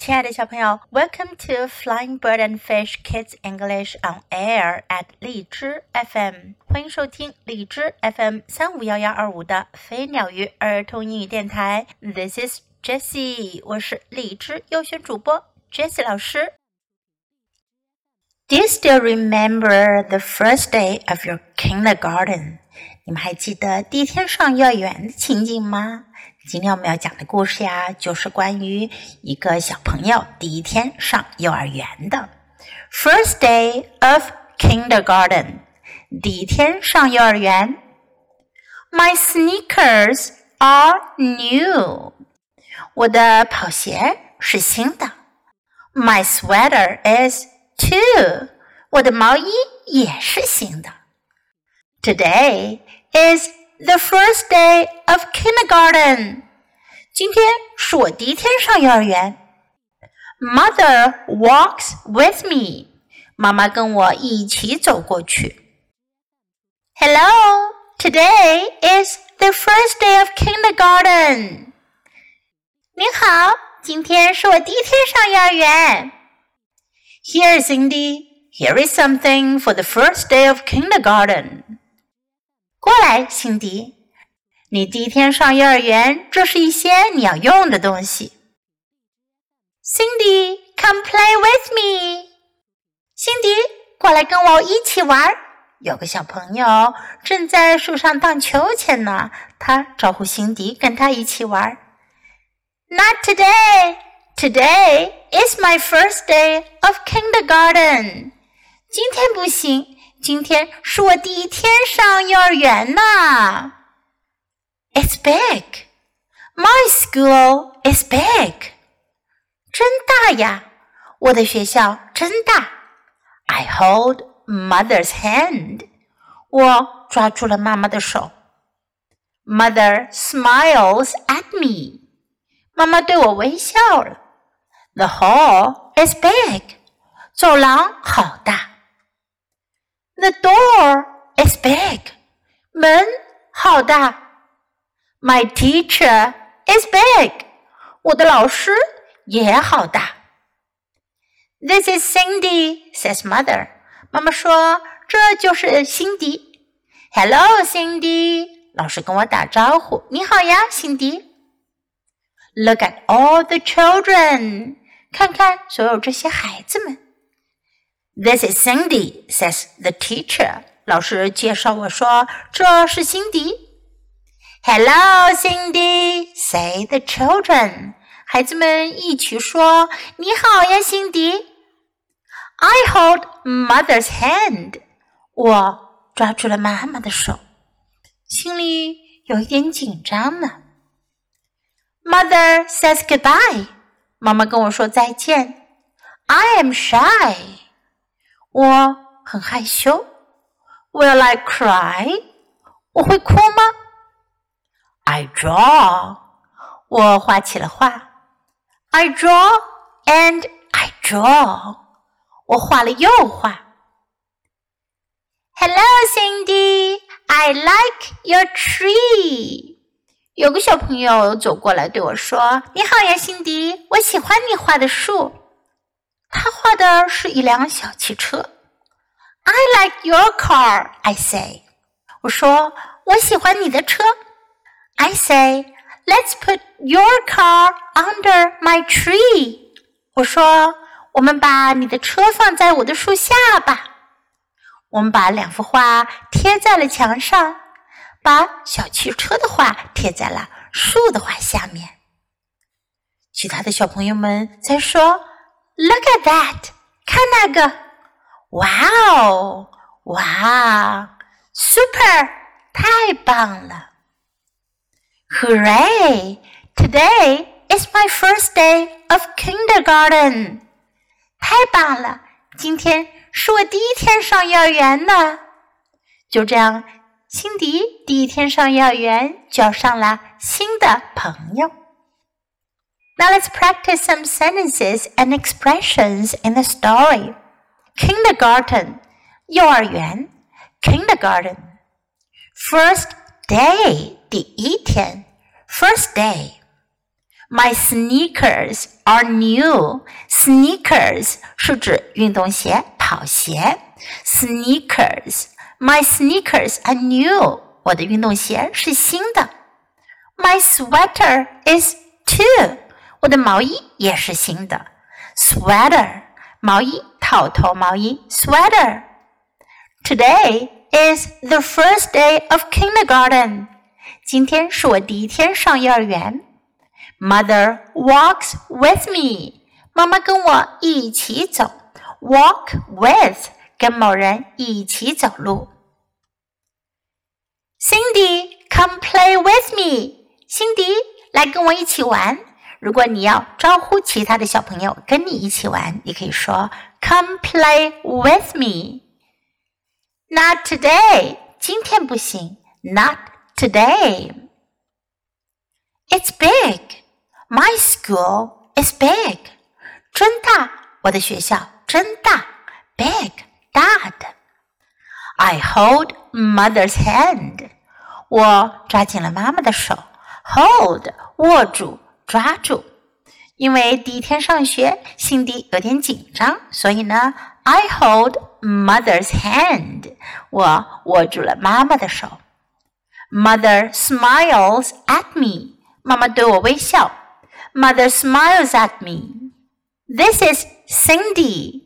亲爱的小朋友，Welcome to Flying Bird and Fish Kids English on Air at 荔枝 FM，欢迎收听荔枝 FM 三五幺幺二五的飞鸟鱼儿童英语电台。This is Jessie，我是荔枝优选主播 Jessie 老师。Do you still remember the first day of your kindergarten？你们还记得第一天上幼儿园的情景吗？今天我们要讲的故事呀，就是关于一个小朋友第一天上幼儿园的。First day of kindergarten，第一天上幼儿园。My sneakers are new，我的跑鞋是新的。My sweater is too，我的毛衣也是新的。Today is the first day of kindergarten. 今天是我第一天上幼儿园。Mother walks with me. 妈妈跟我一起走过去。Hello, today is the first day of kindergarten. 您好，今天是我第一天上幼儿园。Here, Cindy. Here is something for the first day of kindergarten. 过来，辛迪，你第一天上幼儿园，这是一些你要用的东西。Cindy，come play with me。辛迪，过来跟我一起玩。有个小朋友正在树上荡秋千呢，他招呼辛迪跟他一起玩。Not today. Today is my first day of kindergarten. 今天不行。今天是我第一天上幼儿园呢。It's big. My school is big. 真大呀！我的学校真大。I hold mother's hand. 我抓住了妈妈的手。Mother smiles at me. 妈妈对我微笑了。The hall is big. 走廊好大。 the door is big. 门好大。My teacher is big. 我的老师也好大。This is Cindy, says mother. 妈妈说这就是辛迪。Hello, Cindy. 老师跟我打招呼。你好呀，辛迪。Look at all the children. 看看所有这些孩子们。 this is Cindy, says the teacher. 老师介绍我说：“这是辛迪。” Hello, Cindy, say the children. 孩子们一起说：“你好呀，辛迪。” I hold mother's hand. 我抓住了妈妈的手，心里有一点紧张呢。Mother says goodbye. 妈妈跟我说再见。I am shy. 我很害羞。Will I cry？我会哭吗？I draw。我画起了画。I draw and I draw。我画了又画。Hello, Cindy. I like your tree. 有个小朋友走过来对我说：“你好呀，辛迪，我喜欢你画的树。”他画的是一辆小汽车。I like your car, I say. 我说我喜欢你的车。I say, let's put your car under my tree. 我说我们把你的车放在我的树下吧。我们把两幅画贴在了墙上，把小汽车的画贴在了树的画下面。其他的小朋友们在说。Look at that！看那个，哇哦，哇，super，太棒了！Hooray！Today is my first day of kindergarten。太棒了，今天是我第一天上幼儿园呢。就这样，辛迪第一天上幼儿园，交上了新的朋友。 Now let's practice some sentences and expressions in the story. Kindergarten, 幼儿园 kindergarten. First day, 第一天 first day. My sneakers are new. Sneakers 是指运动鞋、跑鞋。Sneakers, my sneakers are new. 我的运动鞋是新的。My sweater is too. 我的毛衣也是新的。Sweater, 毛衣，套头毛衣，sweater。Today is the first day of kindergarten. 今天是我第一天上幼儿园。Mother walks with me. 妈妈跟我一起走。Walk with 跟某人一起走路。Cindy, come play with me. 辛迪，来跟我一起玩。 如果你要招呼其他的小朋友跟你一起玩，你可以说 "Come play with me." Not today. 今天不行。Not today. It's big. My school is big. 真大，我的学校真大。Big，大的。I hold mother's hand. 我抓紧了妈妈的手。Hold，握住，抓住。因为第一天上学，辛迪有点紧张，所以呢，I hold mother's hand. 我握住了妈妈的手。Mother smiles at me. 妈妈对我微笑。Mother smiles at me. This is Cindy.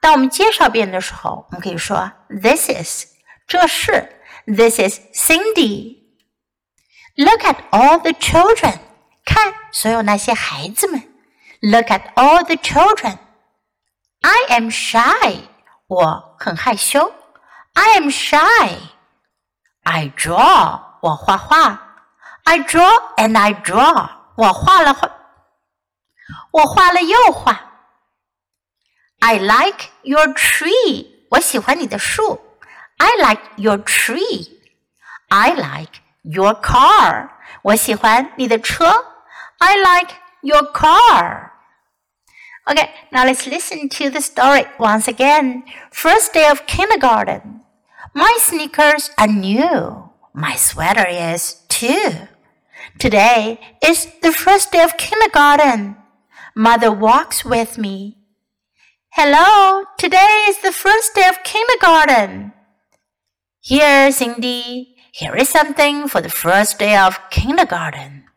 当我们介绍别人的时候，我们可以说 This is 这是 This is Cindy. Look at all the children. 看所有那些孩子们。Look at all the children. I am shy. 我很害羞。I am shy. I draw. 我画画。I draw and I draw. 我画了画，我画了又画。I like your tree. 我喜欢你的树。I like your tree. I like your car. 我喜欢你的车。 I like your car. Okay, now let's listen to the story once again. First day of kindergarten. My sneakers are new. My sweater is too. Today is the first day of kindergarten. Mother walks with me. Hello, today is the first day of kindergarten. Here, Cindy, here is something for the first day of kindergarten.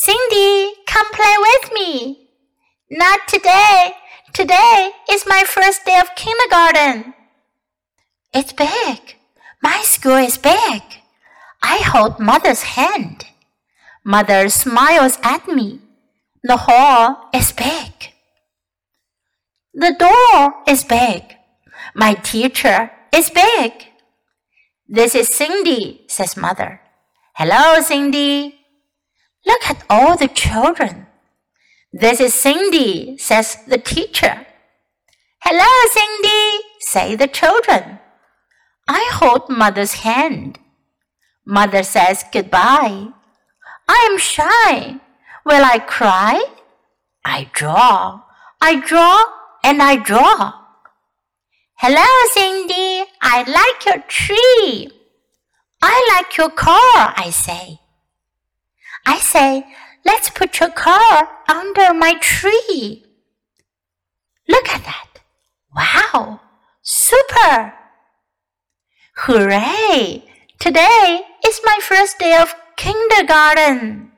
Cindy, come play with me. Not today. Today is my first day of kindergarten. It's big. My school is big. I hold mother's hand. Mother smiles at me. The hall is big. The door is big. My teacher is big. This is Cindy, says mother. Hello, Cindy. Look at all the children. This is Cindy, says the teacher. Hello, Cindy, say the children. I hold mother's hand. Mother says goodbye. I am shy. Will I cry? I draw. I draw and I draw. Hello, Cindy. I like your tree. I like your car, I say. I say, let's put your car under my tree. Look at that. Wow, super. Hooray! Today is my first day of kindergarten.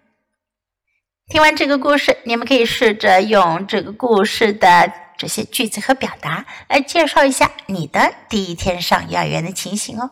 听完这个故事，你们可以试着用这个故事的这些句子和表达来介绍一下你的第一天上幼儿园的情形哦。